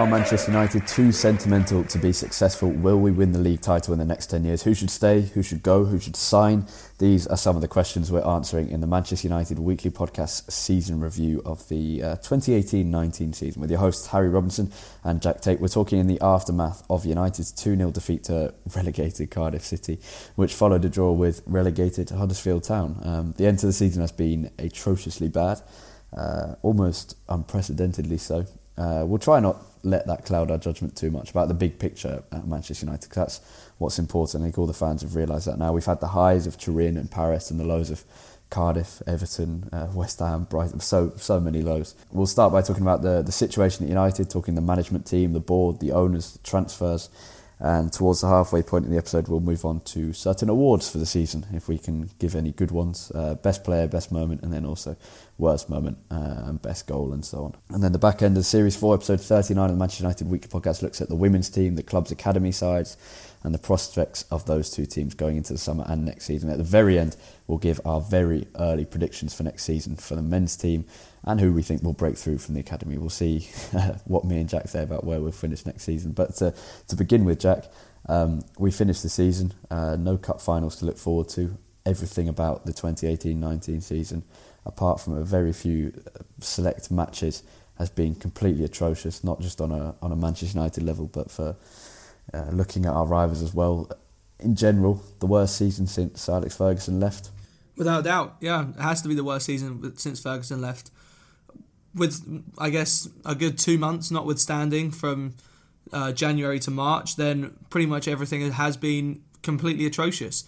Are Manchester United too sentimental to be successful? Will we win the league title in the next 10 years? Who should stay? Who should go? Who should sign? These are some of the questions we're answering in the Manchester United Weekly Podcast season review of the 2018 uh, 19 season with your hosts Harry Robinson and Jack Tate. We're talking in the aftermath of United's 2 0 defeat to relegated Cardiff City, which followed a draw with relegated Huddersfield Town. Um, the end to the season has been atrociously bad, uh, almost unprecedentedly so. Uh, we'll try not let that cloud our judgment too much about the big picture at Manchester United. That's what's important. I think all the fans have realised that now. We've had the highs of Turin and Paris and the lows of Cardiff, Everton, uh, West Ham, Brighton, so so many lows. We'll start by talking about the, the situation at United, talking the management team, the board, the owners, the transfers, and towards the halfway point in the episode, we'll move on to certain awards for the season, if we can give any good ones. Uh, best player, best moment, and then also worst moment uh, and best goal, and so on. And then the back end of Series 4, episode 39 of the Manchester United Weekly podcast looks at the women's team, the club's academy sides, and the prospects of those two teams going into the summer and next season. At the very end, we'll give our very early predictions for next season for the men's team and who we think will break through from the academy. We'll see what me and Jack say about where we'll finish next season. But to, to begin with, Jack, um, we finished the season, uh, no cup finals to look forward to. Everything about the 2018-19 season, apart from a very few uh, select matches, has been completely atrocious. Not just on a on a Manchester United level, but for uh, looking at our rivals as well. In general, the worst season since Alex Ferguson left. Without doubt, yeah, it has to be the worst season since Ferguson left with I guess a good two months, notwithstanding from uh, January to March, then pretty much everything has been completely atrocious.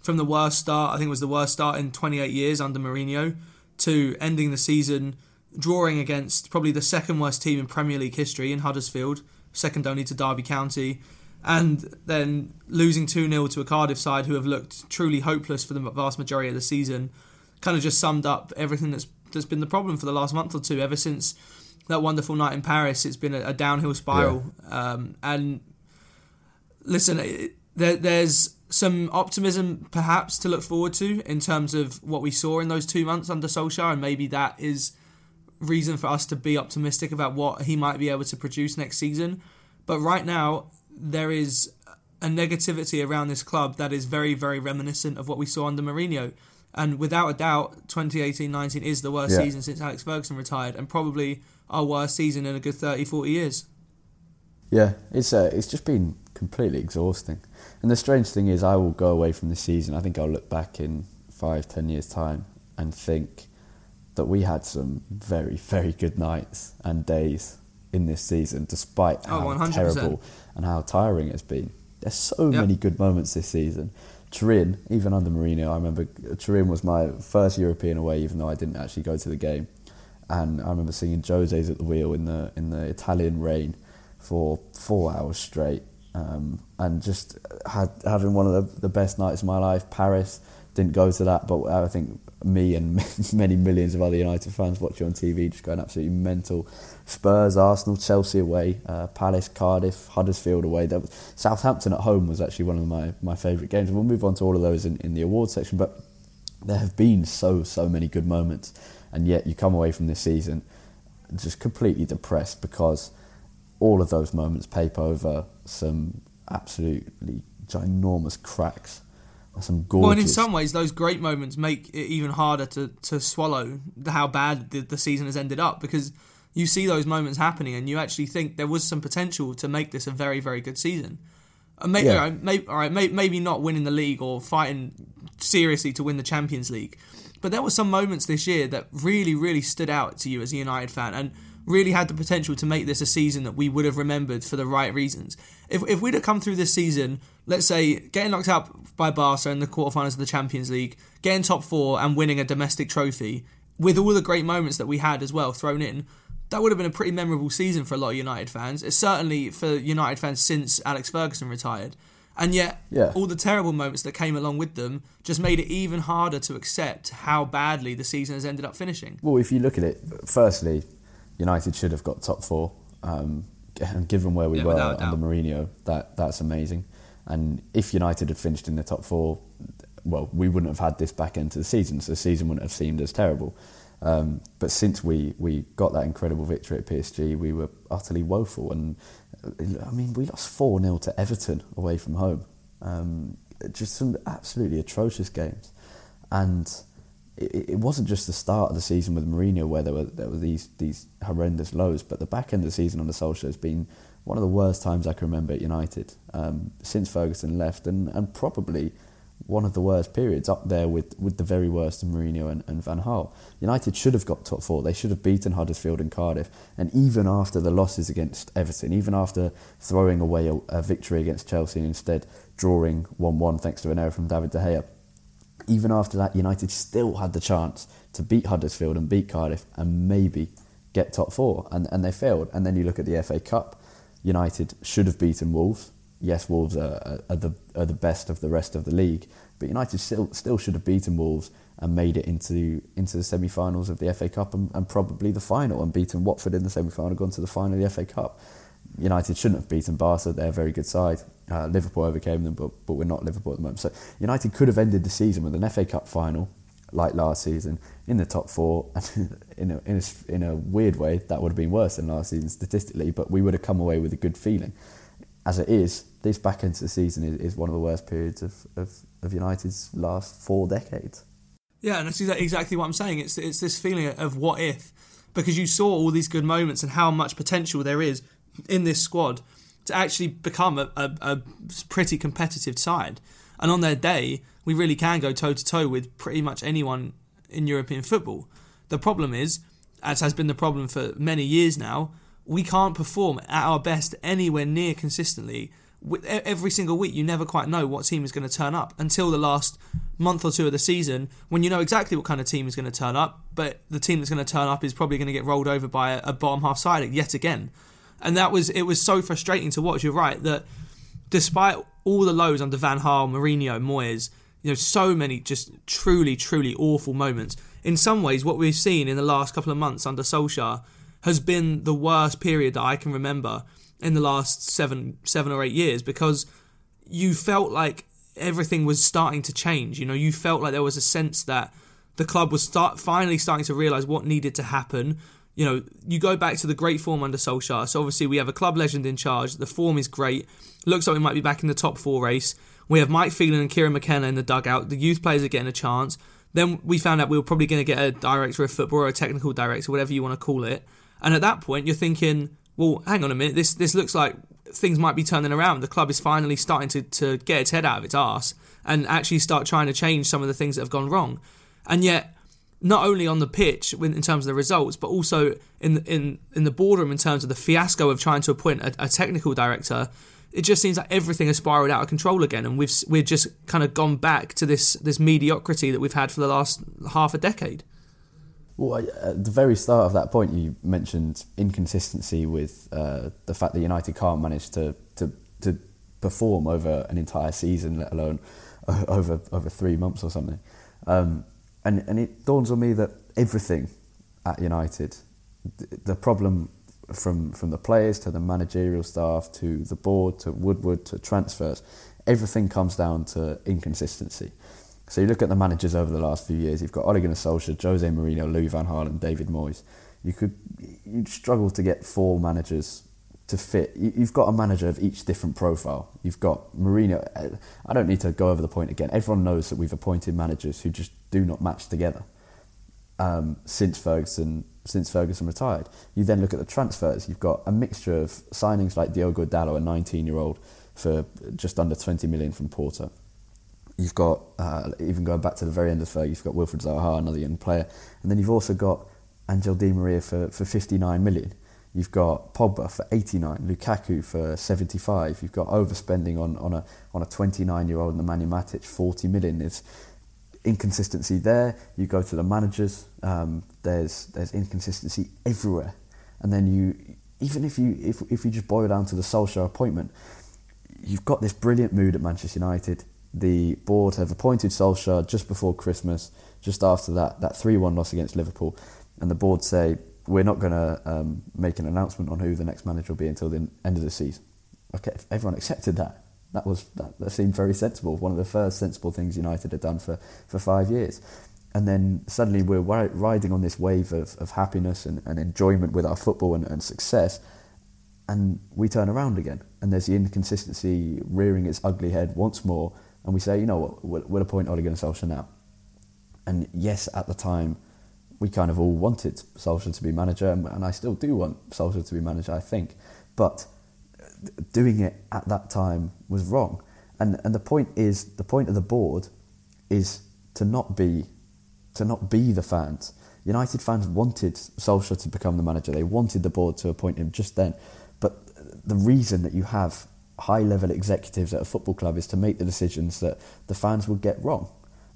From the worst start, I think it was the worst start in 28 years under Mourinho, to ending the season drawing against probably the second worst team in Premier League history in Huddersfield, second only to Derby County, and then losing 2 0 to a Cardiff side who have looked truly hopeless for the vast majority of the season. Kind of just summed up everything that's that's been the problem for the last month or two. Ever since that wonderful night in Paris, it's been a, a downhill spiral. Yeah. Um, and listen, it, there, there's some optimism perhaps to look forward to in terms of what we saw in those two months under Solskjaer, and maybe that is reason for us to be optimistic about what he might be able to produce next season. But right now, there is a negativity around this club that is very, very reminiscent of what we saw under Mourinho. And without a doubt, 2018-19 is the worst yeah. season since Alex Ferguson retired, and probably our worst season in a good 30, 40 years. Yeah, it's uh, it's just been completely exhausting. And the strange thing is, I will go away from this season. I think I'll look back in five, ten years' time and think that we had some very, very good nights and days in this season, despite oh, how terrible and how tiring it's been. There's so yep. many good moments this season. Turin, even under Mourinho, I remember Turin was my first European away, even though I didn't actually go to the game. And I remember seeing Jose's at the wheel in the in the Italian rain for four hours straight, um, and just had having one of the, the best nights of my life. Paris didn't go to that, but I think me and many millions of other United fans watching on TV just going absolutely mental. Spurs, Arsenal, Chelsea away, uh, Palace, Cardiff, Huddersfield away. That Was, Southampton at home was actually one of my, my favourite games. And we'll move on to all of those in, in the awards section. But there have been so, so many good moments. And yet you come away from this season just completely depressed because all of those moments paper over some absolutely ginormous cracks some gorgeous. Well, and in some ways, those great moments make it even harder to, to swallow how bad the, the season has ended up because you see those moments happening and you actually think there was some potential to make this a very, very good season. Uh, maybe, yeah. all right, maybe, all right, maybe not winning the league or fighting seriously to win the Champions League, but there were some moments this year that really, really stood out to you as a United fan and really had the potential to make this a season that we would have remembered for the right reasons. If, if we'd have come through this season, let's say getting knocked out by Barca in the quarterfinals of the Champions League, getting top four and winning a domestic trophy, with all the great moments that we had as well thrown in, that would have been a pretty memorable season for a lot of United fans. It's certainly for United fans since Alex Ferguson retired. And yet, yeah. all the terrible moments that came along with them just made it even harder to accept how badly the season has ended up finishing. Well, if you look at it, firstly, United should have got top four Um, and given where we Yeah, were without a under. Mourinho, that that's amazing. And if United had finished in the top four, well, we wouldn't have had this back end to the season, so the season wouldn't have seemed as terrible. Um, but since we, we got that incredible victory at PSG, we were utterly woeful. And I mean, we lost 4 0 to Everton away from home. Um, just some absolutely atrocious games. And it, it wasn't just the start of the season with Mourinho where there were there were these these horrendous lows, but the back end of the season under Solskjaer has been one of the worst times I can remember at United um, since Ferguson left, and, and probably one of the worst periods up there with, with the very worst of Mourinho and, and Van Gaal. United should have got top four. They should have beaten Huddersfield and Cardiff. And even after the losses against Everton, even after throwing away a, a victory against Chelsea and instead drawing 1 1 thanks to an error from David De Gea, even after that, United still had the chance to beat Huddersfield and beat Cardiff and maybe get top four, and, and they failed. And then you look at the FA Cup, United should have beaten Wolves. Yes, Wolves are, are, the are the best of the rest of the league, but United still still should have beaten Wolves and made it into into the semi-finals of the FA Cup and, and probably the final and beaten Watford in the semi-final, gone to the final of the FA Cup. United shouldn't have beaten Barca; they're a very good side. Uh, Liverpool overcame them, but but we're not Liverpool at the moment. So United could have ended the season with an FA Cup final, like last season, in the top four. And in a, in a, in a weird way, that would have been worse than last season statistically, but we would have come away with a good feeling. As it is, this back end of the season is, is one of the worst periods of, of, of United's last four decades. Yeah, and that's exa- exactly what I'm saying. It's it's this feeling of what if, because you saw all these good moments and how much potential there is in this squad to actually become a, a, a pretty competitive side. And on their day, we really can go toe to toe with pretty much anyone in European football. The problem is, as has been the problem for many years now, we can't perform at our best anywhere near consistently. Every single week, you never quite know what team is going to turn up until the last month or two of the season, when you know exactly what kind of team is going to turn up. But the team that's going to turn up is probably going to get rolled over by a, a bottom half side yet again, and that was it was so frustrating to watch. You're right that despite all the lows under Van Gaal, Mourinho, Moyes, you know, so many just truly, truly awful moments. In some ways, what we've seen in the last couple of months under Solskjaer has been the worst period that I can remember in the last seven, seven or eight years because you felt like everything was starting to change. You know, you felt like there was a sense that the club was start finally starting to realise what needed to happen. You know, you go back to the great form under Solskjaer. So obviously we have a club legend in charge. The form is great. Looks like we might be back in the top four race. We have Mike Phelan and Kieran McKenna in the dugout. The youth players are getting a chance. Then we found out we were probably going to get a director of football or a technical director, whatever you want to call it. And at that point, you're thinking, well, hang on a minute. This this looks like things might be turning around. The club is finally starting to, to get its head out of its arse and actually start trying to change some of the things that have gone wrong. And yet, not only on the pitch in terms of the results, but also in in in the boardroom in terms of the fiasco of trying to appoint a, a technical director. It just seems like everything has spiraled out of control again, and we've we've just kind of gone back to this this mediocrity that we've had for the last half a decade. Well, at the very start of that point, you mentioned inconsistency with uh, the fact that United can't manage to, to to perform over an entire season, let alone over over three months or something. Um, and and it dawns on me that everything at United, the problem from from the players to the managerial staff to the board to Woodward to transfers, everything comes down to inconsistency. So you look at the managers over the last few years. You've got Ole Gunnar Solskjaer, Jose Mourinho, Louis van Gaal, and David Moyes. You could you'd struggle to get four managers to fit. You- You've got a manager of each different profile. You've got Mourinho. I don't need to go over the point again. Everyone knows that we've appointed managers who just do not match together um, since Ferguson since Ferguson retired. You then look at the transfers. You've got a mixture of signings like Diogo Dalot, a 19-year-old, for just under 20 million from Porto. You've got uh, even going back to the very end of Fergie, you've got Wilfried Zaha, another young player, and then you've also got Angel Di Maria for, for 59 million. You've got Pogba for 89, Lukaku for 75. You've got overspending on, on a on a 29 year old the Nemanja Matic, 40 million. There's inconsistency there. You go to the managers. Um, there's there's inconsistency everywhere. And then you even if you if if you just boil down to the Solskjaer appointment, you've got this brilliant mood at Manchester United. The board have appointed Solskjaer just before Christmas, just after that that three one loss against Liverpool, and the board say we're not going to um, make an announcement on who the next manager will be until the end of the season. Okay, everyone accepted that. That was that, that seemed very sensible. One of the first sensible things United had done for, for five years. And then suddenly we're riding on this wave of, of happiness and, and enjoyment with our football and, and success. And we turn around again. And there's the inconsistency rearing its ugly head once more. And we say, you know what, we'll, we'll appoint Ole Gunnar Solskjaer now. And yes, at the time, we kind of all wanted Solskjaer to be manager, and, and I still do want Solskjaer to be manager, I think. But uh, doing it at that time was wrong. And and the point is the point of the board is to not be to not be the fans. United fans wanted Solskjaer to become the manager. They wanted the board to appoint him just then. But uh, the reason that you have high level executives at a football club is to make the decisions that the fans will get wrong.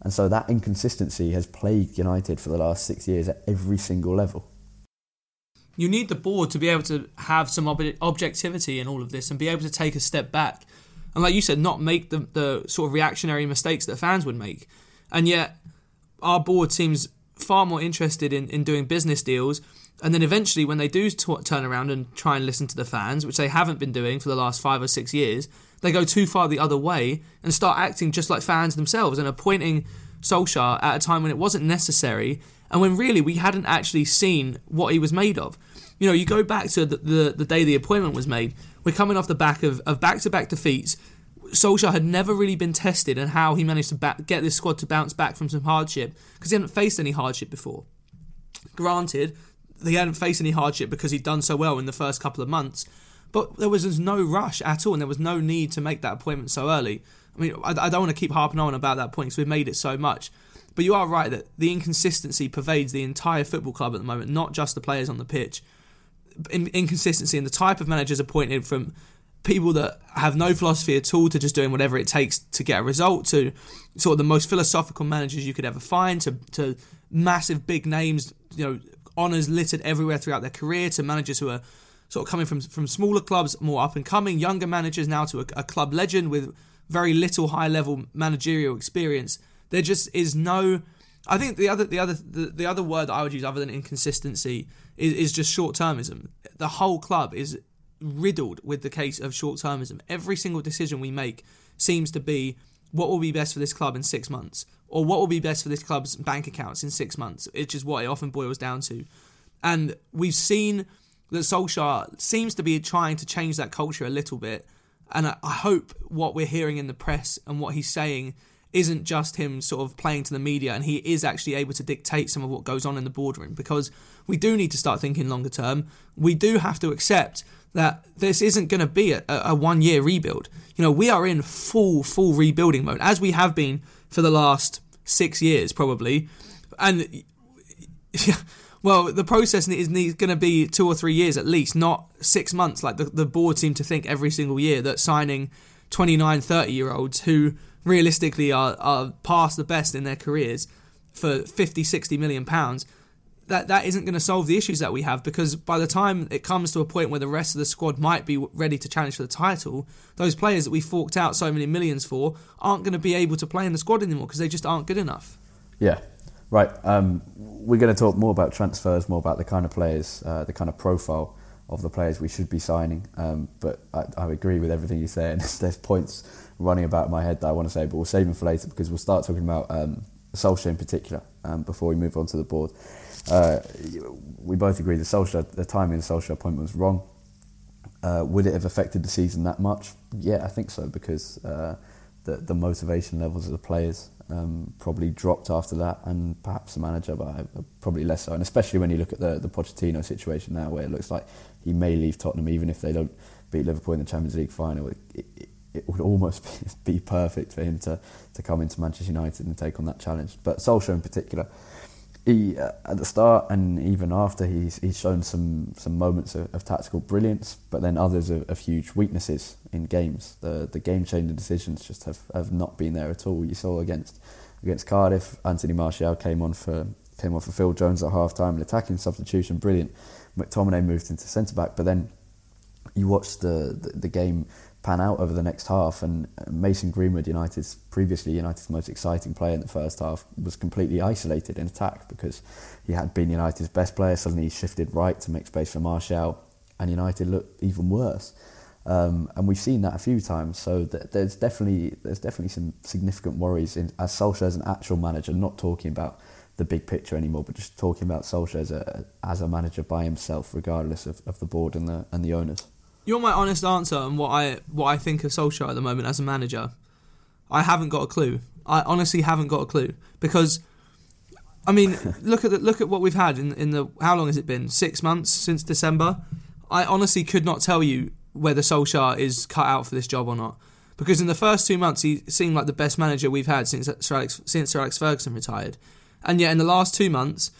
And so that inconsistency has plagued United for the last six years at every single level you need the board to be able to have some ob- objectivity in all of this and be able to take a step back. And like you said, not make the, the sort of reactionary mistakes that fans would make. And yet, our board seems far more interested in, in doing business deals. And then eventually, when they do t- turn around and try and listen to the fans, which they haven't been doing for the last five or six years, they go too far the other way and start acting just like fans themselves and appointing Solskjaer at a time when it wasn't necessary and when really we hadn't actually seen what he was made of. You know, you go back to the, the, the day the appointment was made, we're coming off the back of, of back-to-back defeats. Solskjaer had never really been tested and how he managed to ba- get this squad to bounce back from some hardship because he hadn't faced any hardship before. Granted, he hadn't faced any hardship because he'd done so well in the first couple of months, but there was no rush at all and there was no need to make that appointment so early. I mean, I, I don't want to keep harping on about that point because we've made it so much. But you are right that the inconsistency pervades the entire football club at the moment, not just the players on the pitch. In- inconsistency in the type of managers appointed from people that have no philosophy at all to just doing whatever it takes to get a result to sort of the most philosophical managers you could ever find to, to massive big names, you know, honours littered everywhere throughout their career to managers who are sort of coming from from smaller clubs, more up and coming, younger managers now to a, a club legend with very little high level managerial experience. There just is no. I think the other the other the, the other word that I would use other than inconsistency is, is just short termism. The whole club is riddled with the case of short termism. Every single decision we make seems to be what will be best for this club in six months, or what will be best for this club's bank accounts in six months, which is what it often boils down to. And we've seen that Solskjaer seems to be trying to change that culture a little bit. And I, I hope what we're hearing in the press and what he's saying isn't just him sort of playing to the media and he is actually able to dictate some of what goes on in the boardroom because we do need to start thinking longer term. We do have to accept that this isn't going to be a, a one year rebuild. You know, we are in full, full rebuilding mode as we have been for the last six years probably. And well, the process is going to be two or three years at least, not six months like the, the board seem to think every single year that signing 29, 30 year olds who realistically are, are past the best in their careers for 50, 60 million pounds, that, that isn't going to solve the issues that we have because by the time it comes to a point where the rest of the squad might be ready to challenge for the title, those players that we forked out so many millions for aren't going to be able to play in the squad anymore because they just aren't good enough. Yeah, right. Um, we're going to talk more about transfers, more about the kind of players, uh, the kind of profile of the players we should be signing. Um, but I, I, agree with everything you say, and there's points running about my head that I want to say, but we'll save them for later because we'll start talking about um, Solskjaer in particular um, before we move on to the board. Uh, we both agree the Solskjaer, the timing of the Solskjaer appointment was wrong. Uh, would it have affected the season that much? Yeah, I think so because uh, the the motivation levels of the players um, probably dropped after that, and perhaps the manager, but probably less so. And especially when you look at the the Pochettino situation now, where it looks like he may leave Tottenham even if they don't beat Liverpool in the Champions League final. It, it, it would almost be, be perfect for him to, to come into Manchester United and take on that challenge. But Solskjaer in particular, he uh, at the start and even after he's he's shown some some moments of, of tactical brilliance, but then others of, of, huge weaknesses in games. The the game changing decisions just have, have not been there at all. You saw against against Cardiff, Anthony Martial came on for came on for Phil Jones at half time, an attacking substitution, brilliant. McTominay moved into centre back, but then you watched the, the, the game pan out over the next half. And Mason Greenwood, United's previously United's most exciting player in the first half, was completely isolated in attack because he had been United's best player. Suddenly he shifted right to make space for Martial, and United looked even worse. Um, and we've seen that a few times. So th- there's definitely there's definitely some significant worries in, as Solskjaer as an actual manager, not talking about the big picture anymore, but just talking about Solskjaer as a as a manager by himself, regardless of, of the board and the and the owners. You want my honest answer on what I what I think of Solskjaer at the moment as a manager? I haven't got a clue. I honestly haven't got a clue because. I mean, look at the, look at what we've had in in the how long has it been? Six months since December. I honestly could not tell you whether Solskjaer is cut out for this job or not. Because in the first two months, he seemed like the best manager we've had since Sir Alex, since Sir Alex Ferguson retired. And yet, in the last two months,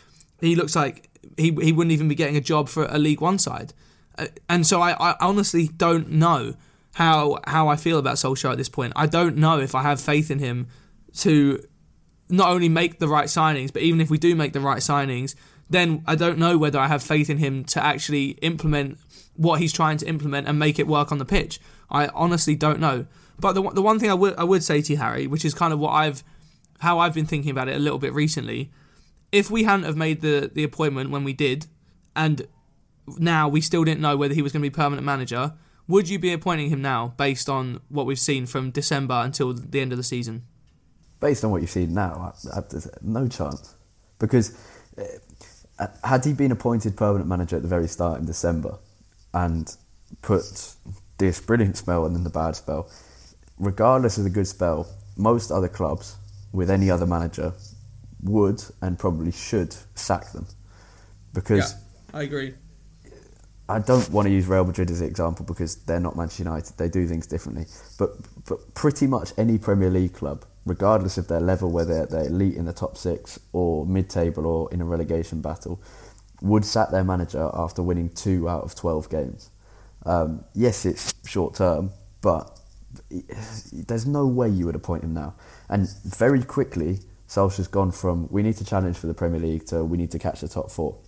he looks like he, he wouldn't even be getting a job for a League One side. Uh, and so I, I honestly don't know how how I feel about Solskjaer at this point. I don't know if I have faith in him to not only make the right signings, but even if we do make the right signings, then I don't know whether I have faith in him to actually implement what he's trying to implement and make it work on the pitch. I honestly don't know. But the the one thing I would I would say to you, Harry, which is kind of what I've how I've been thinking about it a little bit recently. If we hadn't have made the the appointment when we did, and now we still didn't know whether he was going to be permanent manager, would you be appointing him now based on what we've seen from December until the end of the season? Based on what you've seen now, I, I, no chance. Because uh, had he been appointed permanent manager at the very start in December, and put this brilliant spell and then the bad spell, regardless of the good spell, most other clubs with any other manager would and probably should sack them. Because yeah, I agree. I don't want to use Real Madrid as an example because they're not Manchester United. They do things differently. But but pretty much any Premier League club, regardless of their level, whether they're elite in the top six or mid-table or in a relegation battle, would sack their manager after winning two out of 12 games. Um, yes, it's short term, but there's no way you would appoint him now. And very quickly, Solskjaer's gone from we need to challenge for the Premier League to we need to catch the top four.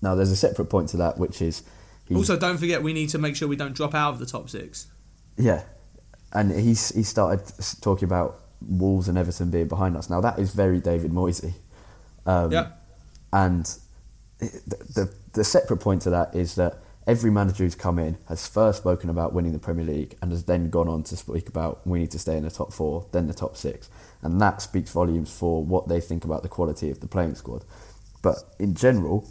Now, there's a separate point to that, which is. He, also, don't forget we need to make sure we don't drop out of the top six. Yeah. And he's, he started talking about Wolves and Everton being behind us. Now, that is very David Moyesy. Um, yeah. And the, the, the separate point to that is that every manager who's come in has first spoken about winning the Premier League and has then gone on to speak about we need to stay in the top four, then the top six. And that speaks volumes for what they think about the quality of the playing squad. But in general,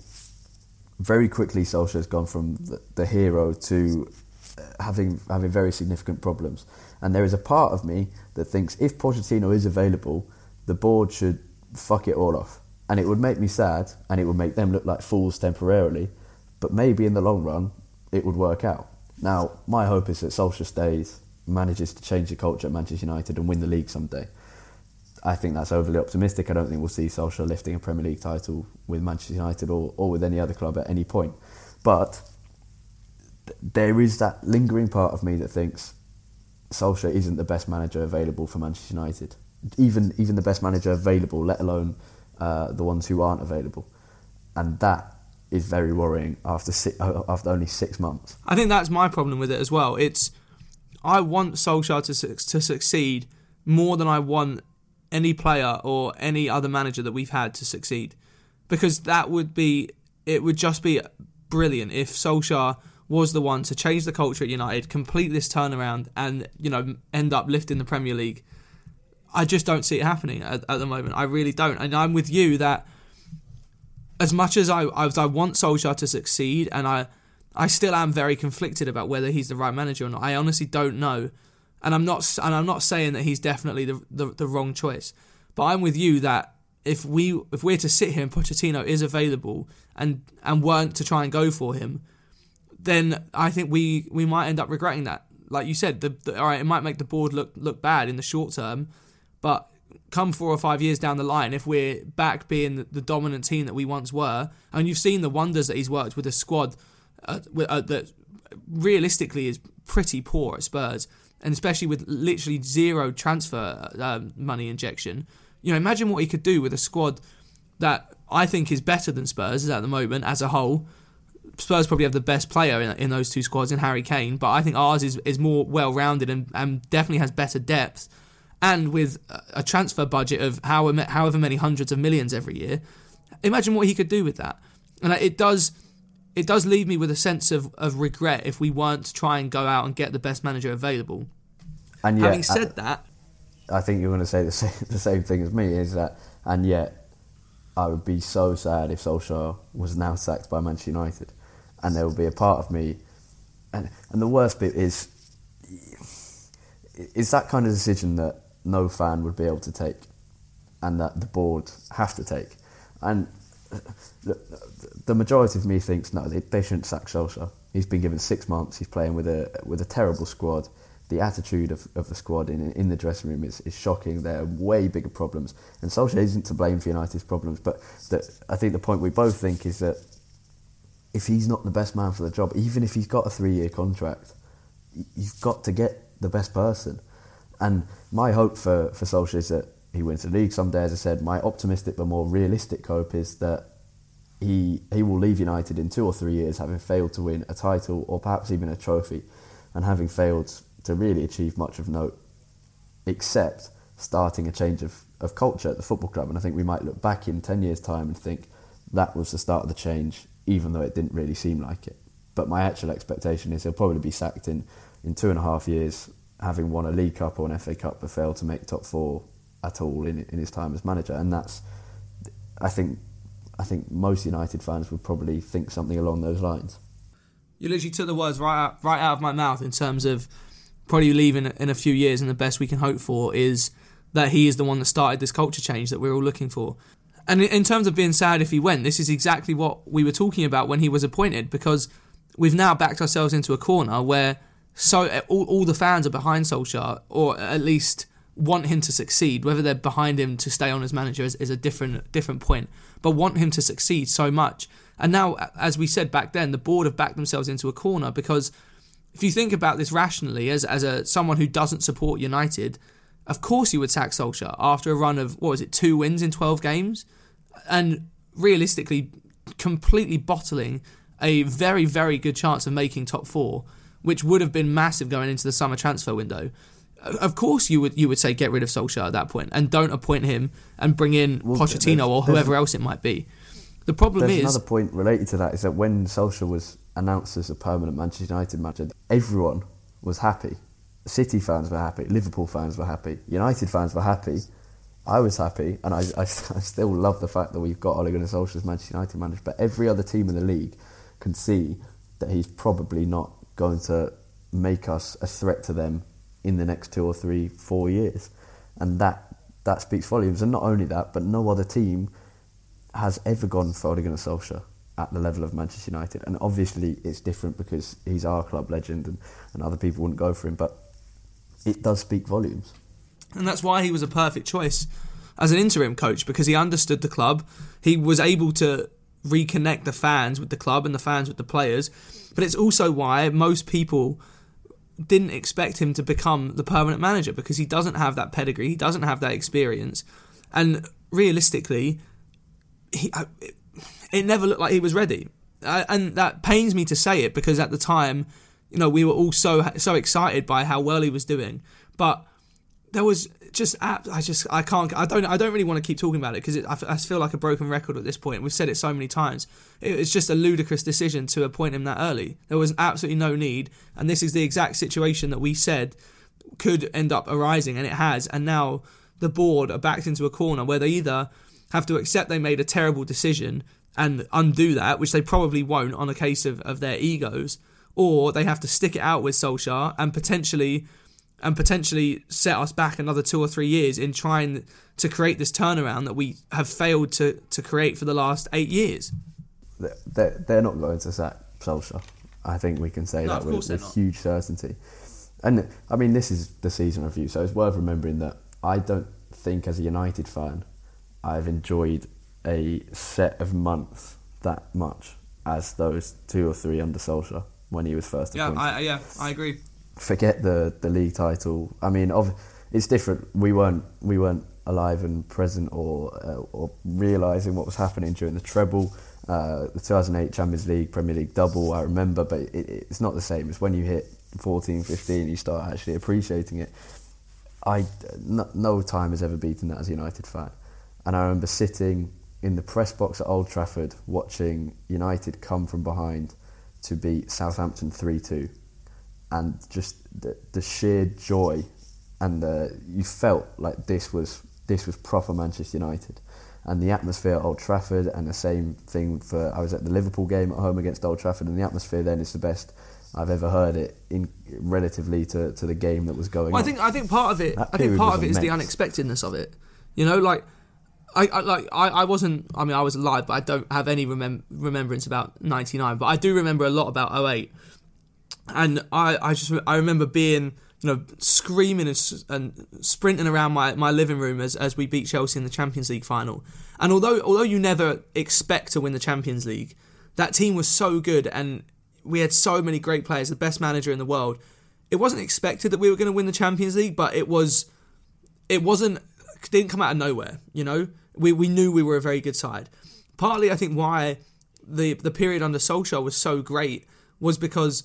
very quickly Solskjaer has gone from the, the hero to uh, having having very significant problems. And there is a part of me that thinks if Pochettino is available, the board should fuck it all off and it would make me sad and it would make them look like fools temporarily, but maybe in the long run it would work out. Now, my hope is that Solskjaer stays, manages to change the culture at Manchester United and win the league someday. I think that's overly optimistic. I don't think we'll see Solskjaer lifting a Premier League title with Manchester United or, or with any other club at any point. But th- there is that lingering part of me that thinks Solskjaer isn't the best manager available for Manchester United. Even even the best manager available, let alone uh, the ones who aren't available, and that is very worrying after uh, after only six months. I think that's my problem with it as well. It's I want Solskjaer to to succeed more than I want any player or any other manager that we've had to succeed, because that would be it would just be brilliant if Solskjaer was the one to change the culture at United, complete this turnaround, and you know end up lifting the Premier League I just don't see it happening at, at, the moment. I really don't. And I'm with you that as much as I as I want Solskjaer to succeed, and I I still am very conflicted about whether he's the right manager or not. I honestly don't know, and I'm not and I'm not saying that he's definitely the the, the wrong choice. But I'm with you that if we if we're to sit here and Pochettino is available and and weren't to try and go for him, then I think we we might end up regretting that. Like you said, the, the, all right, it might make the board look look bad in the short term, but come four or five years down the line, if we're back being the dominant team that we once were, and you've seen the wonders that he's worked with a squad uh, uh, that realistically is pretty poor at Spurs, and especially with literally zero transfer uh, money injection. You know, imagine what he could do with a squad that I think is better than Spurs at the moment as a whole. Spurs probably have the best player in, in those two squads in Harry Kane, but I think ours is, is more well rounded and, and definitely has better depth. And with a transfer budget of however, however many hundreds of millions every year, imagine what he could do with that. And it does it does leave me with a sense of, of regret if we weren't to try and go out and get the best manager available. And yet, having said I, that, I think you're going to say the same, the same thing as me. Is that, and yet, I would be so sad if Solskjaer was now sacked by Manchester United, and there would be a part of me, and and the worst bit is, is that kind of decision that no fan would be able to take, and that the board have to take, and the majority of me thinks no, they, they shouldn't sack Solskjaer. He's been given six months. He's playing with a with a terrible squad. The attitude of, of the squad in in the dressing room is, is shocking. There are way bigger problems, and Solskjaer isn't to blame for United's problems. But the, I think the point we both think is that if he's not the best man for the job, even if he's got a three year contract, you've got to get the best person. And my hope for for Solskjaer is that he wins the league someday. As I said, my optimistic but more realistic hope is that he he will leave United in two or three years, having failed to win a title or perhaps even a trophy, and having failed to really achieve much of note, except starting a change of, of culture at the football club. And I think we might look back in ten years' time and think that was the start of the change, even though it didn't really seem like it. But my actual expectation is he'll probably be sacked in, in two and a half years, having won a League Cup or an FA Cup, but failed to make top four at all in, in his time as manager. And that's, I think, I think most United fans would probably think something along those lines. You literally took the words right out, right out of my mouth in terms of probably leaving in a few years, and the best we can hope for is that he is the one that started this culture change that we're all looking for. And in terms of being sad if he went, this is exactly what we were talking about when he was appointed, because we've now backed ourselves into a corner where so all, all the fans are behind Solskjaer, or at least want him to succeed. Whether they're behind him to stay on as manager is, is a different different point, but want him to succeed so much. And now, as we said back then, the board have backed themselves into a corner because if you think about this rationally, as as a someone who doesn't support United, of course you would sack Solskjaer after a run of what was it, two wins in twelve games, and realistically, completely bottling a very very good chance of making top four, which would have been massive going into the summer transfer window of course you would you would say get rid of Solskjaer at that point and don't appoint him and bring in well, Pochettino or whoever else it might be. The problem there's is another point related to that is that when Solskjaer was announced as a permanent Manchester United manager, everyone was happy. City fans were happy, Liverpool fans were happy, United fans were happy. I was happy, and I, I, I still love the fact that we've got Ole Gunnar Solskjaer as Manchester United manager. But every other team in the league can see that he's probably not going to make us a threat to them in the next two or three, four years. And that that speaks volumes. And not only that, but no other team has ever gone for Ole Gunnar Solskjaer at the level of Manchester United. And obviously it's different because he's our club legend and, and other people wouldn't go for him, but it does speak volumes. And that's why he was a perfect choice as an interim coach because he understood the club. He was able to reconnect the fans with the club and the fans with the players. But it's also why most people didn't expect him to become the permanent manager because he doesn't have that pedigree, he doesn't have that experience, and realistically, he it never looked like he was ready, and that pains me to say it because at the time, you know, we were all so so excited by how well he was doing, but there was just I just I can't I don't I don't really want to keep talking about it because I, I feel like a broken record at this point. We've said it so many times. It, it's just a ludicrous decision to appoint him that early. There was absolutely no need, and this is the exact situation that we said could end up arising, and it has. And now the board are backed into a corner where they either have to accept they made a terrible decision and undo that, which they probably won't on a case of, of their egos, or they have to stick it out with Solskjaer and potentially and potentially set us back another two or three years in trying to create this turnaround that we have failed to, to create for the last eight years. They're, they're not going to sack Solskjaer. I think we can say no, that with, with huge certainty. And I mean, this is the season review, so it's worth remembering that I don't think, as a United fan, I've enjoyed a set of months that much as those two or three under Solskjaer when he was first appointed. Yeah, I, yeah, I agree forget the the league title. I mean, of, it's different. We weren't we weren't alive and present or uh, or realizing what was happening during the treble. uh, the 2008 Champions League, Premier League double, I remember, but it, it's not the same. It's when you hit 14, 15, you start actually appreciating it. I, no, no time has ever beaten that as a United fan. And I remember sitting in the press box at Old Trafford watching United come from behind to beat Southampton 3 2. And just the, the sheer joy, and the, you felt like this was, this was proper Manchester United and the atmosphere at Old Trafford, and the same thing for I was at the Liverpool game at home against Old Trafford, and the atmosphere then is the best I've ever heard it in relatively to, to the game that was going. Well, on. I think I think part of it I think part of it is the unexpectedness of it. You know, like I, I like I, I wasn't I mean I was alive, but I don't have any remem- remembrance about '99. But I do remember a lot about 08. And I I just I remember being you know, screaming and, and, sprinting around my, my living room as, as we beat Chelsea in the Champions League final. And although although you never expect to win the Champions League, that team was so good and we had so many great players, the best manager in the world. It wasn't expected that we were going to win the Champions League, but it was it wasn't didn't come out of nowhere, you know? We we knew we were a very good side. Partly I think why the the period under Solskjaer was so great was because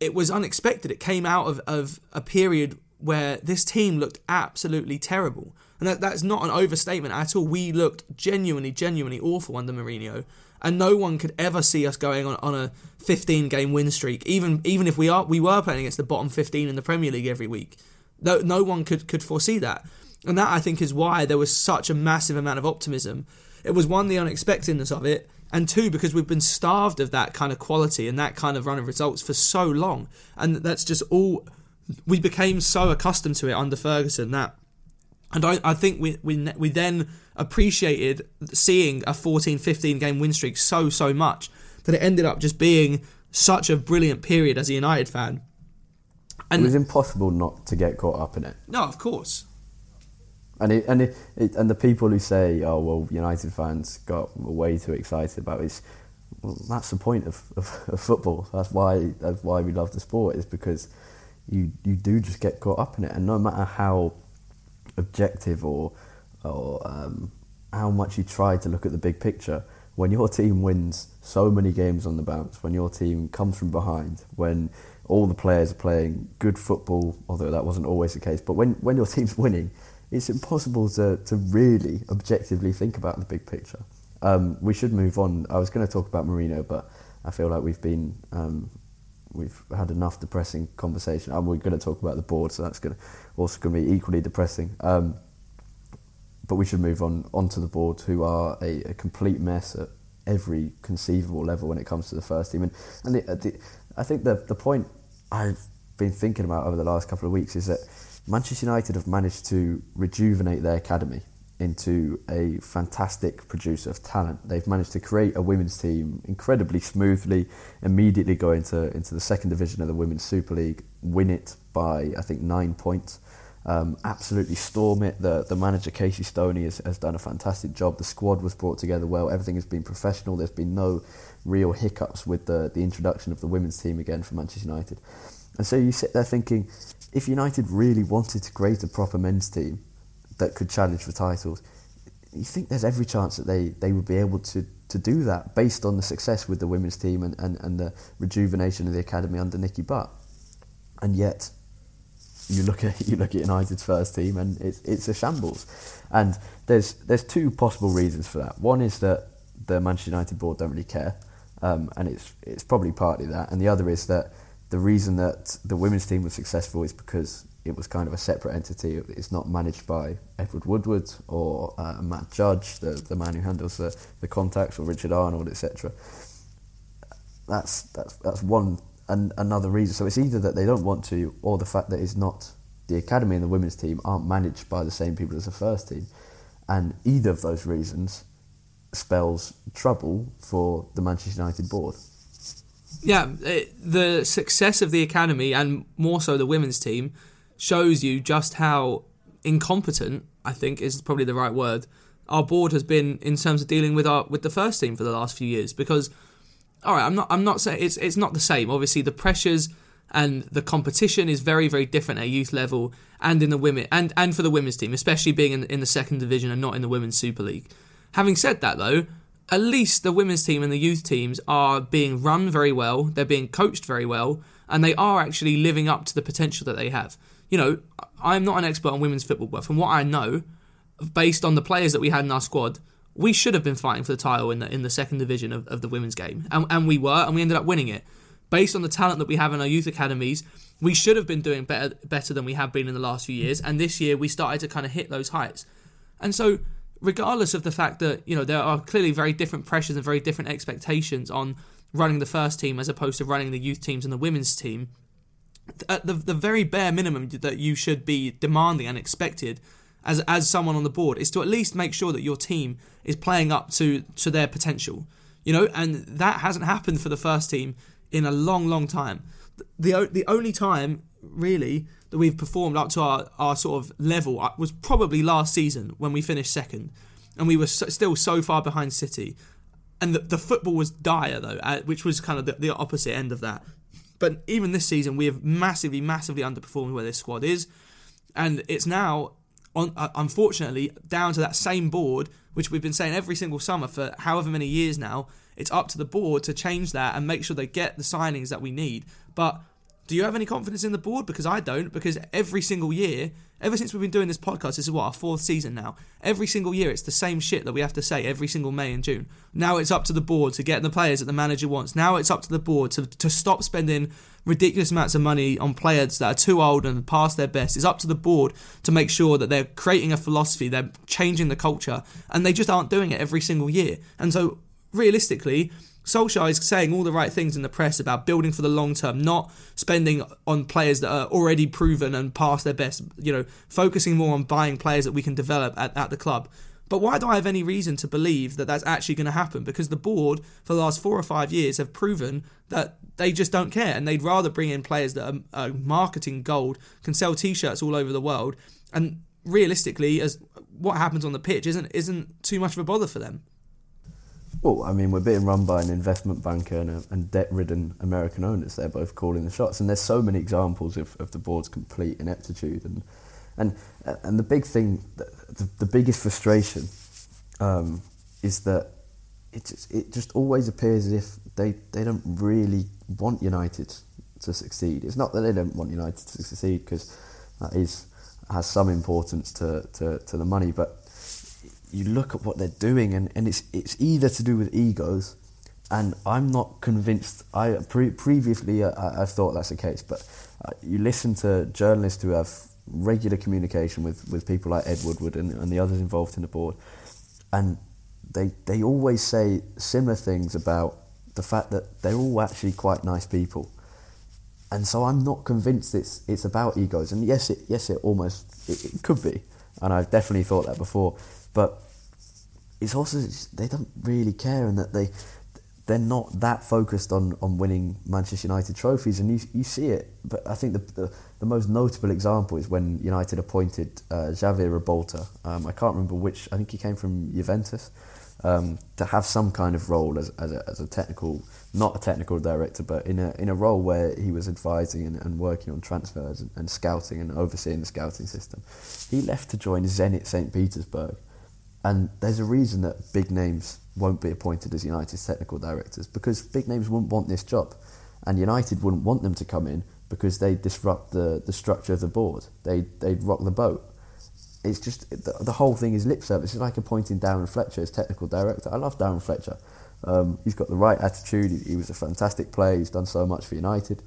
it was unexpected. It came out of, of a period where this team looked absolutely terrible. And that, that's not an overstatement at all. We looked genuinely, genuinely awful under Mourinho. And no one could ever see us going on, on a 15 game win streak, even even if we are we were playing against the bottom 15 in the Premier League every week. No, no one could, could foresee that. And that, I think, is why there was such a massive amount of optimism. It was one, the unexpectedness of it, and two because we've been starved of that kind of quality and that kind of run of results for so long. And that's just all we became so accustomed to it under Ferguson that and I, I think we, we we then appreciated seeing a 14 15 game win streak so so much that it ended up just being such a brilliant period as a United fan. And it was impossible not to get caught up in it. No of course and it, and it, it, and the people who say, "Oh well, United fans got way too excited about it," well, that's the point of, of, of, football. That's why that's why we love the sport is because you you do just get caught up in it, and no matter how objective or or um, how much you try to look at the big picture, when your team wins so many games on the bounce, when your team comes from behind, when all the players are playing good football, although that wasn't always the case, but when when your team's winning it's impossible to, to really objectively think about the big picture. Um, we should move on. I was going to talk about Mourinho, but I feel like we've been um, we've had enough depressing conversation. And we're going to talk about the board, so that's going to also going to be equally depressing. Um, but we should move on onto the board, who are a, a, complete mess at every conceivable level when it comes to the first team. And, and the, the, I think the the point I've been thinking about over the last couple of weeks is that Manchester United have managed to rejuvenate their academy into a fantastic producer of talent. They've managed to create a women's team incredibly smoothly, immediately go into, into the second division of the Women's Super League, win it by, I think, nine points. Um, absolutely storm it. The, the manager, Casey Stoney, has, has done a fantastic job. The squad was brought together well. Everything has been professional. There's been no real hiccups with the, the introduction of the women's team again for Manchester United. And so you sit there thinking, if United really wanted to create a proper men's team that could challenge for titles, you think there's every chance that they, they would be able to, to do that based on the success with the women's team and, and, and the rejuvenation of the academy under Nicky Butt. And yet, you look at you look at United's first team and it's it's a shambles. And there's there's two possible reasons for that. One is that the Manchester United board don't really care, um, and it's it's probably partly that. And the other is that the reason that the women's team was successful is because it was kind of a separate entity. It's not managed by Edward Woodward or uh, Matt Judge, the, the man who handles the, the contacts, or Richard Arnold, etc. That's that's that's one and another reason. So it's either that they don't want to, or the fact that it's not the academy and the women's team aren't managed by the same people as the first team, and either of those reasons spells trouble for the Manchester United board yeah, it, the success of the academy and more so the women's team shows you just how incompetent I think is probably the right word our board has been in terms of dealing with our with the first team for the last few years. Because all right I'm not I'm not saying it's it's not the same. Obviously the pressures and the competition is very very different at youth level and in the women and and for the women's team especially being in, in the second division and not in the women's super league. Having said that though at least the women's team and the youth teams are being run very well, they're being coached very well, and they are actually living up to the potential that they have. You know, I'm not an expert on women's football, but from what I know, based on the players that we had in our squad, we should have been fighting for the title in the in the second division of, of the women's game, and, and we were, and we ended up winning it. Based on the talent that we have in our youth academies, we should have been doing better better than we have been in the last few years, and this year we started to kind of hit those heights. And so, regardless of the fact that you know there are clearly very different pressures and very different expectations on running the first team as opposed to running the youth teams and the women's team, at the the very bare minimum that you should be demanding and expected as as someone on the board is to at least make sure that your team is playing up to to their potential. You know, and that hasn't happened for the first team in a long, long time. The the only time really that we've performed up to our, our sort of level uh, was probably last season when we finished second, and we were so, still so far behind City. And the, the football was dire though, which was kind of the, the opposite end of that. But even this season, we have massively, massively underperformed where this squad is, and it's now, on, uh, unfortunately, down to that same board, which we've been saying every single summer for however many years now. It's up to the board to change that and make sure they get the signings that we need. But do you have any confidence in the board? Because I don't. Because every single year, ever since we've been doing this podcast, this is what our fourth season now. Every single year, it's the same shit that we have to say every single May and June. Now it's up to the board to get the players that the manager wants. Now it's up to the board to to stop spending ridiculous amounts of money on players that are too old and past their best. It's up to the board to make sure that they're creating a philosophy, they're changing the culture, and they just aren't doing it every single year. And so, realistically Solskjaer is saying all the right things in the press about building for the long term, not spending on players that are already proven and past their best, you know, focusing more on buying players that we can develop at, at the club. But why do I have any reason to believe that that's actually going to happen? Because the board, for the last four or five years, have proven that they just don't care and they'd rather bring in players that are, are marketing gold, can sell t shirts all over the world. And realistically, as what happens on the pitch isn't isn't too much of a bother for them. Well, I mean, we're being run by an investment banker and, a, and debt-ridden American owners. They're both calling the shots, and there's so many examples of, of the board's complete ineptitude. And and and the big thing, the, the biggest frustration, um, is that it just, it just always appears as if they, they don't really want United to succeed. It's not that they don't want United to succeed because that is has some importance to, to, to the money, but you look at what they're doing, and, and it's it's either to do with egos, and I'm not convinced. I pre- previously uh, I, I thought that's the case, but uh, you listen to journalists who have regular communication with, with people like Ed Woodward and, and the others involved in the board, and they they always say similar things about the fact that they're all actually quite nice people. And so I'm not convinced it's it's about egos. And yes, it yes it almost it, it could be, and I've definitely thought that before. But it's also they don't really care, and that they they're not that focused on, on winning Manchester United trophies, and you you see it. But I think the the, the most notable example is when United appointed uh, Javier Ribalta. Um, I can't remember which. I think he came from Juventus. Um, to have some kind of role as, as, a, as a technical, not a technical director, but in a in a role where he was advising and, and working on transfers and, and scouting and overseeing the scouting system. He left to join Zenit St. Petersburg, and there's a reason that big names won't be appointed as United's technical directors because big names wouldn't want this job. And United wouldn't want them to come in because they disrupt the, the structure of the board. They, they'd rock the boat. It's just, the, the whole thing is lip service. It's like appointing Darren Fletcher as technical director. I love Darren Fletcher. Um, he's got the right attitude. He, he, was a fantastic player. He's done so much for United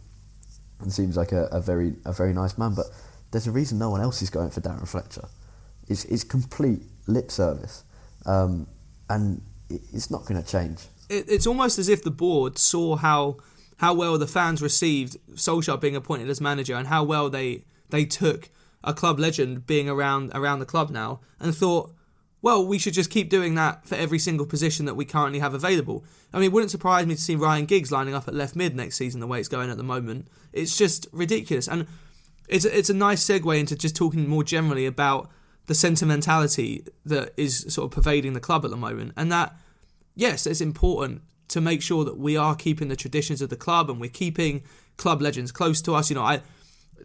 and seems like a, a, very, a very nice man. But there's a reason no one else is going for Darren Fletcher. It's, it's complete lip service, um, and it's not going to change. It, it's almost as if the board saw how how well the fans received Solskjaer being appointed as manager, and how well they they took a club legend being around around the club now, and thought, well, we should just keep doing that for every single position that we currently have available. I mean, it wouldn't surprise me to see Ryan Giggs lining up at left mid next season the way it's going at the moment. It's just ridiculous, and it's it's a nice segue into just talking more generally about the sentimentality that is sort of pervading the club at the moment. And that, yes, it's important to make sure that we are keeping the traditions of the club and we're keeping club legends close to us. You know, I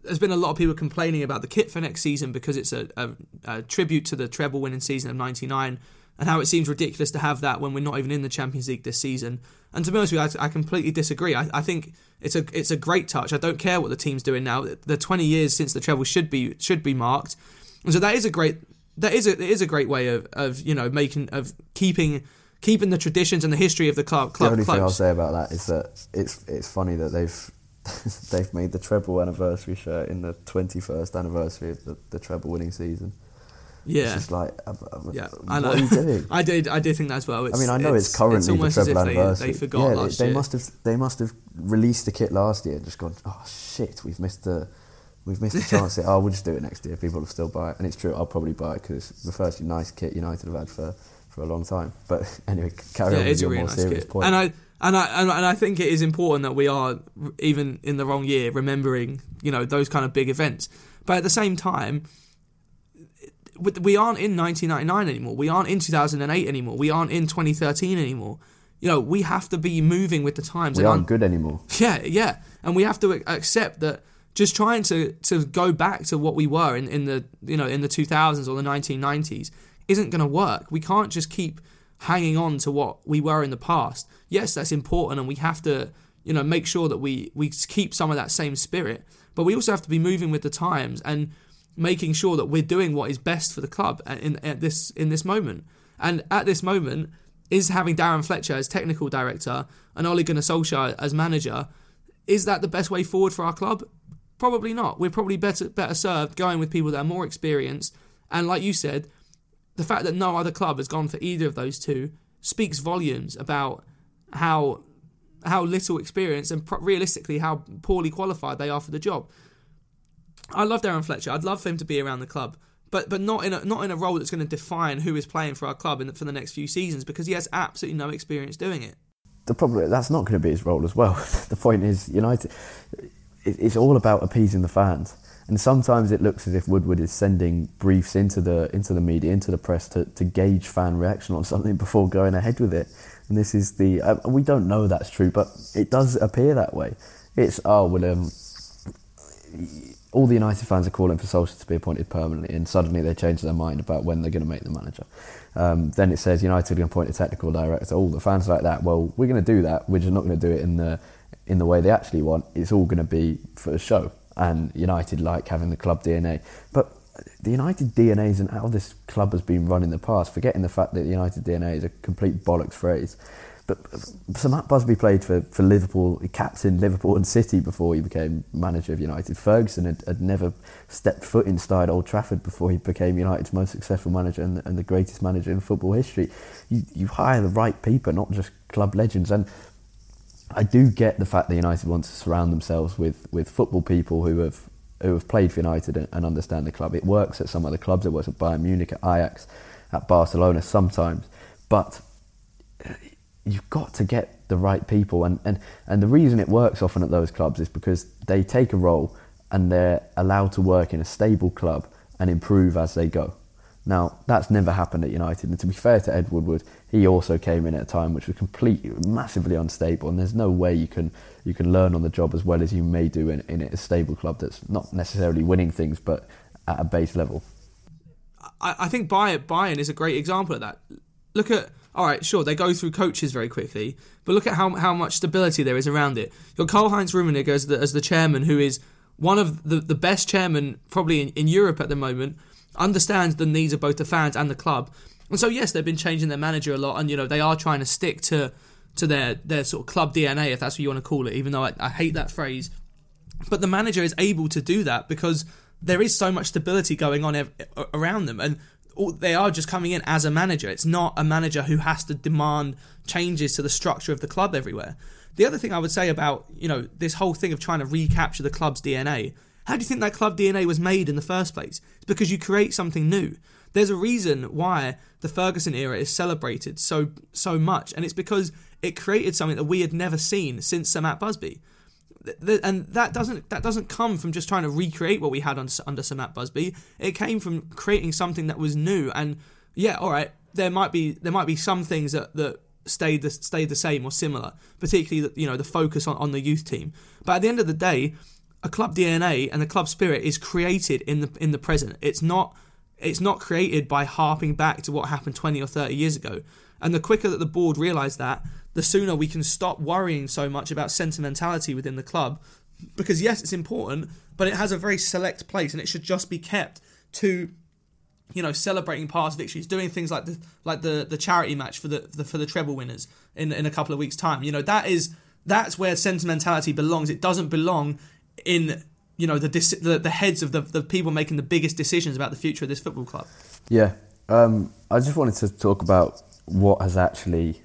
there's been a lot of people complaining about the kit for next season because it's a, a, a tribute to the treble winning season of '99. and how it seems ridiculous to have that when we're not even in the Champions League this season. And to be honest with you, I, I completely disagree. I, I, think it's a it's a great touch. I don't care what the team's doing now. The 20 years since the treble should be should be marked, and so that is a great that is a it is a great way of, of you know making of keeping keeping the traditions and the history of the club. club the only clubs. thing I'll say about that is that it's it's funny that they've they've made the treble anniversary shirt in the 21st anniversary of the, the treble winning season. Yeah, it's just like, uh, uh, yeah, I know. What are you doing? I did, I did think that as well. It's, I mean, I know it's, it's currently it's the treble anniversary. They, they forgot yeah, last they year. must have, they must have released the kit last year and just gone, oh shit, we've missed the, we've missed the chance. oh, we'll just do it next year. People will still buy it, and it's true. I'll probably buy it because it's the first nice kit United have had for, for a long time. But anyway, carry yeah, on with your really more nice serious kit. point. And I, and I and, I think it is important that we are even in the wrong year remembering you know those kind of big events. But at the same time, we aren't in 1999 anymore. We aren't in 2008 anymore. We aren't in 2013 anymore. You know, we have to be moving with the times. We aren't un- good anymore. Yeah, yeah, and we have to accept that. Just trying to, to go back to what we were in, in the you know in the 2000s or the 1990s isn't going to work. We can't just keep hanging on to what we were in the past. Yes, that's important, and we have to you know make sure that we we keep some of that same spirit. But we also have to be moving with the times and making sure that we're doing what is best for the club in at this in this moment. And at this moment, is having Darren Fletcher as technical director and Ole Gunnar Solskjaer as manager, is that the best way forward for our club? Probably not. We're probably better better served going with people that are more experienced. And like you said, the fact that no other club has gone for either of those two speaks volumes about how how little experience and pro- realistically how poorly qualified they are for the job. I love Darren Fletcher. I'd love for him to be around the club, but but not in a not in a role that's going to define who is playing for our club in for the next few seasons because he has absolutely no experience doing it. The problem that's not going to be his role as well. the point is, United, it's all about appeasing the fans, and sometimes it looks as if Woodward is sending briefs into the into the media, into the press to, to gauge fan reaction on something before going ahead with it. And this is the uh, we don't know that's true, but it does appear that way. It's oh well. Um, all the United fans are calling for Solskjaer to be appointed permanently, and suddenly they change their mind about when they're going to make the manager. Um, then it says United are going to appoint a technical director. All the fans like that. Well, we're going to do that. We're just not going to do it in the in the way they actually want. It's all going to be for the show. And United like having the club DNA, but the United DNA isn't how this club has been run in the past. Forgetting the fact that the United DNA is a complete bollocks phrase. But so Matt Busby played for, for Liverpool, he captained Liverpool and City before he became manager of United. Ferguson had, had never stepped foot inside Old Trafford before he became United's most successful manager and, and the greatest manager in football history. You, you hire the right people, not just club legends. And I do get the fact that United want to surround themselves with, with football people who have who have played for United and, and understand the club. It works at some other clubs. It works at Bayern Munich, at Ajax, at Barcelona sometimes. But uh, you've got to get the right people. And, and, and the reason it works often at those clubs is because they take a role and they're allowed to work in a stable club and improve as they go. Now, that's never happened at United. And to be fair to Ed Woodward, he also came in at a time which was completely, massively unstable. And there's no way you can, you can learn on the job as well as you may do in, in a stable club that's not necessarily winning things, but at a base level. I, I think Bayern, Bayern is a great example of that. Look at all right, sure, they go through coaches very quickly, but look at how how much stability there is around it. You've got Karl Heinz Rummenigge as the, as the chairman, who is one of the, the best chairmen probably in, in Europe at the moment, understands the needs of both the fans and the club. And so, yes, they've been changing their manager a lot, and you know they are trying to stick to to their their sort of club DNA, if that's what you want to call it. Even though I, I hate that phrase, but the manager is able to do that because there is so much stability going on ev- around them, and they are just coming in as a manager. It's not a manager who has to demand changes to the structure of the club everywhere. The other thing I would say about you know this whole thing of trying to recapture the club's DNA. How do you think that club DNA was made in the first place? It's because you create something new. There's a reason why the Ferguson era is celebrated so so much, and it's because it created something that we had never seen since Sir Matt Busby and that doesn't that doesn't come from just trying to recreate what we had under, under Sir Matt Busby. It came from creating something that was new. And yeah, all right, there might be there might be some things that that stayed the, stayed the same or similar, particularly you know the focus on, on the youth team. But at the end of the day, a club DNA and the club spirit is created in the in the present. It's not It's not created by harping back to what happened 20 or 30 years ago. And the quicker that the board realise that, the sooner we can stop worrying so much about sentimentality within the club. Because yes, it's important, but it has a very select place, and it should just be kept to, you know, celebrating past victories, doing things like the like the the charity match for the, the for the treble winners in in a couple of weeks' time. You know, that is that's where sentimentality belongs. It doesn't belong in you know the the, the heads of the, the people making the biggest decisions about the future of this football club. Yeah, um, I just wanted to talk about what has actually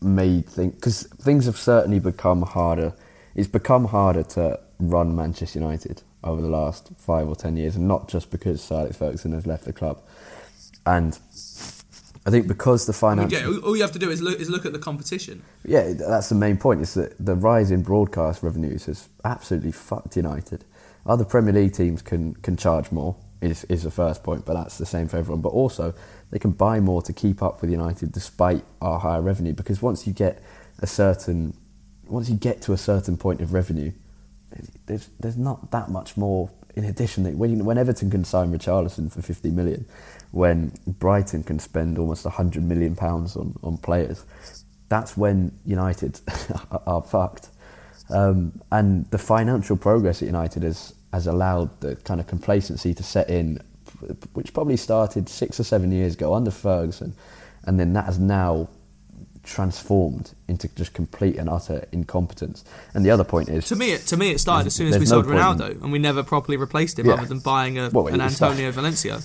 made things because things have certainly become harder. It's become harder to run Manchester United over the last five or ten years, and not just because Sir Alex Ferguson has left the club. And I think because the financial, yeah, all you have to do is look is look at the competition. Yeah, that's the main point. Is that the rise in broadcast revenues has absolutely fucked United. Other Premier League teams can can charge more. Is is the first point, but that's the same for everyone. But also, they can buy more to keep up with United despite our higher revenue. Because once you get a certain, once you get to a certain point of revenue, there's there's not that much more in addition. When, when Everton can sign Richarlison for 50 million, when Brighton can spend almost 100 million pounds on, on players, that's when United are fucked. Um, and the financial progress at United has, has allowed the kind of complacency to set in which probably started six or seven years ago under Ferguson, and then that has now transformed into just complete and utter incompetence. And the other point is, to me, it, to me, it started as soon as we sold no Ronaldo, in, and we never properly replaced him, yeah. other than buying a, well, an Antonio Valencia.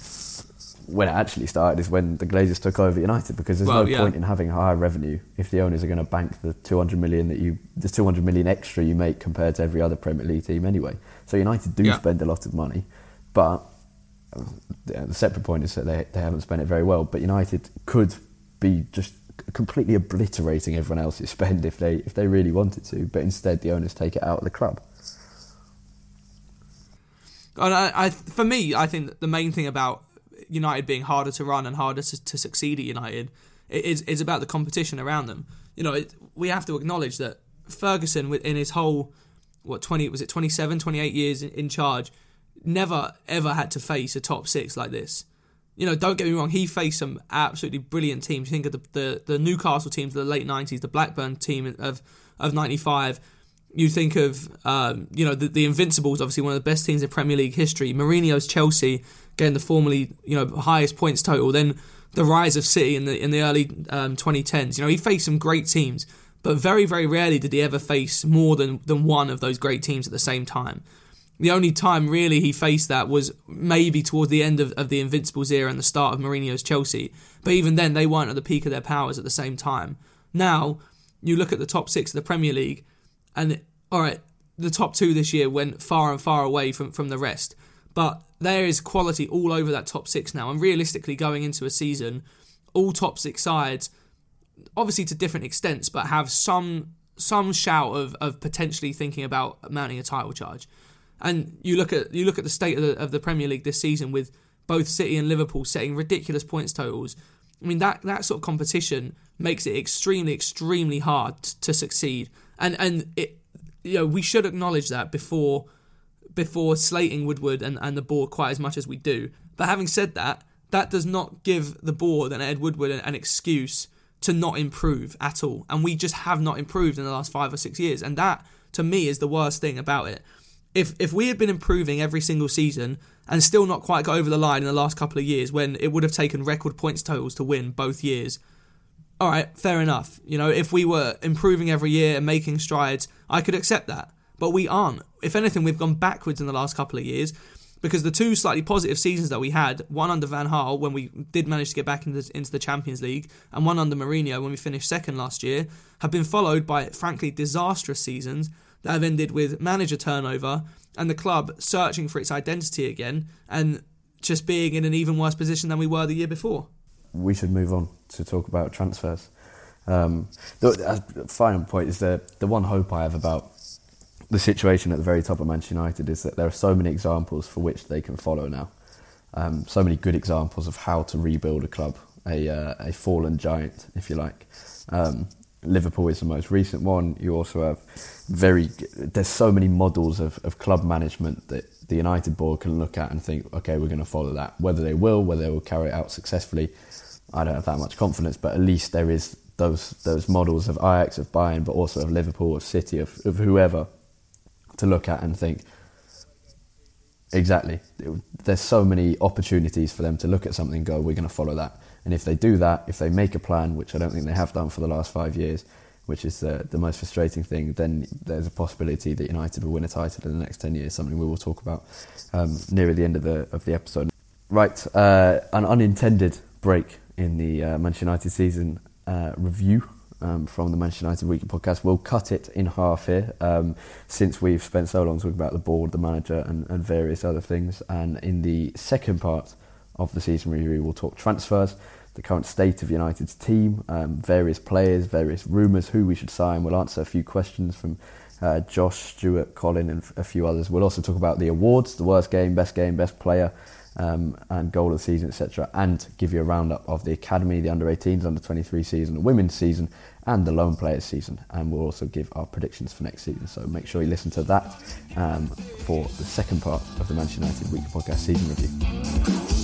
When it actually started is when the Glazers took over United, because there's well, no yeah. point in having higher revenue if the owners are going to bank the 200 million that you, the 200 million extra you make compared to every other Premier League team anyway. So United do yeah. spend a lot of money, but the separate point is that they, they haven't spent it very well. But United could be just completely obliterating everyone else's spend if they if they really wanted to. But instead, the owners take it out of the club. And I, I, for me, I think the main thing about United being harder to run and harder to, to succeed at United is is about the competition around them. You know, it, we have to acknowledge that Ferguson, in his whole what twenty was it 27, 28 years in, in charge, never ever had to face a top six like this. You know, don't get me wrong, he faced some absolutely brilliant teams. You think of the, the, the Newcastle teams of the late 90s, the Blackburn team of, of 95. You think of, um, you know, the, the Invincibles, obviously one of the best teams in Premier League history. Mourinho's Chelsea getting the formerly, you know, highest points total. Then the rise of City in the in the early um, 2010s. You know, he faced some great teams, but very, very rarely did he ever face more than, than one of those great teams at the same time. The only time really he faced that was maybe towards the end of, of the Invincibles era and the start of Mourinho's Chelsea. But even then, they weren't at the peak of their powers at the same time. Now, you look at the top six of the Premier League, and all right, the top two this year went far and far away from, from the rest. But there is quality all over that top six now. And realistically, going into a season, all top six sides, obviously to different extents, but have some some shout of, of potentially thinking about mounting a title charge. And you look at you look at the state of the, of the Premier League this season with both City and Liverpool setting ridiculous points totals. I mean that that sort of competition makes it extremely extremely hard to succeed. And and it you know we should acknowledge that before before slating Woodward and, and the board quite as much as we do. But having said that, that does not give the board and Ed Woodward an, an excuse to not improve at all. And we just have not improved in the last five or six years. And that to me is the worst thing about it if if we had been improving every single season and still not quite got over the line in the last couple of years when it would have taken record points totals to win both years all right fair enough. You know if we were improving every year and making strides i could accept that. But we aren't. If anything we've gone backwards in the last couple of years because the two slightly positive seasons that we had, one under Van Gaal when we did manage to get back into, into the Champions League, and one under Mourinho when we finished second last year, have been followed by frankly disastrous seasons that have ended with manager turnover and the club searching for its identity again and just being in an even worse position than we were the year before. We should move on to talk about transfers. Um, the, the final point is that the one hope I have about the situation at the very top of Manchester United is that there are so many examples for which they can follow now. Um, so many good examples of how to rebuild a club, a, uh, a fallen giant, if you like. Um, Liverpool is the most recent one. You also have very there's so many models of, of club management that the United board can look at and think, okay, we're going to follow that. Whether they will, whether they will carry it out successfully, I don't have that much confidence. But at least there is those those models of Ajax, of Bayern, but also of Liverpool, of City, of, of whoever to look at and think. Exactly. There's so many opportunities for them to look at something and go, we're going to follow that. And if they do that, if they make a plan, which I don't think they have done for the last five years, which is the, the most frustrating thing, then there's a possibility that United will win a title in the next 10 years, something we will talk about um, near the end of the, of the episode. Right, uh, an unintended break in the uh, Manchester United season uh, review um, from the Manchester United Weekly podcast. We'll cut it in half here um, since we've spent so long talking about the board, the manager, and, and various other things. And in the second part of the season review, we'll talk transfers, the current state of United's team, um, various players, various rumours, who we should sign. We'll answer a few questions from uh, Josh, Stuart, Colin, and a few others. We'll also talk about the awards, the worst game, best game, best player, um, and goal of the season, etc., and give you a roundup of the academy, the under 18s, under 23 season, the women's season, and the loan players season. And we'll also give our predictions for next season. So make sure you listen to that um, for the second part of the Manchester United Weekly Podcast season review.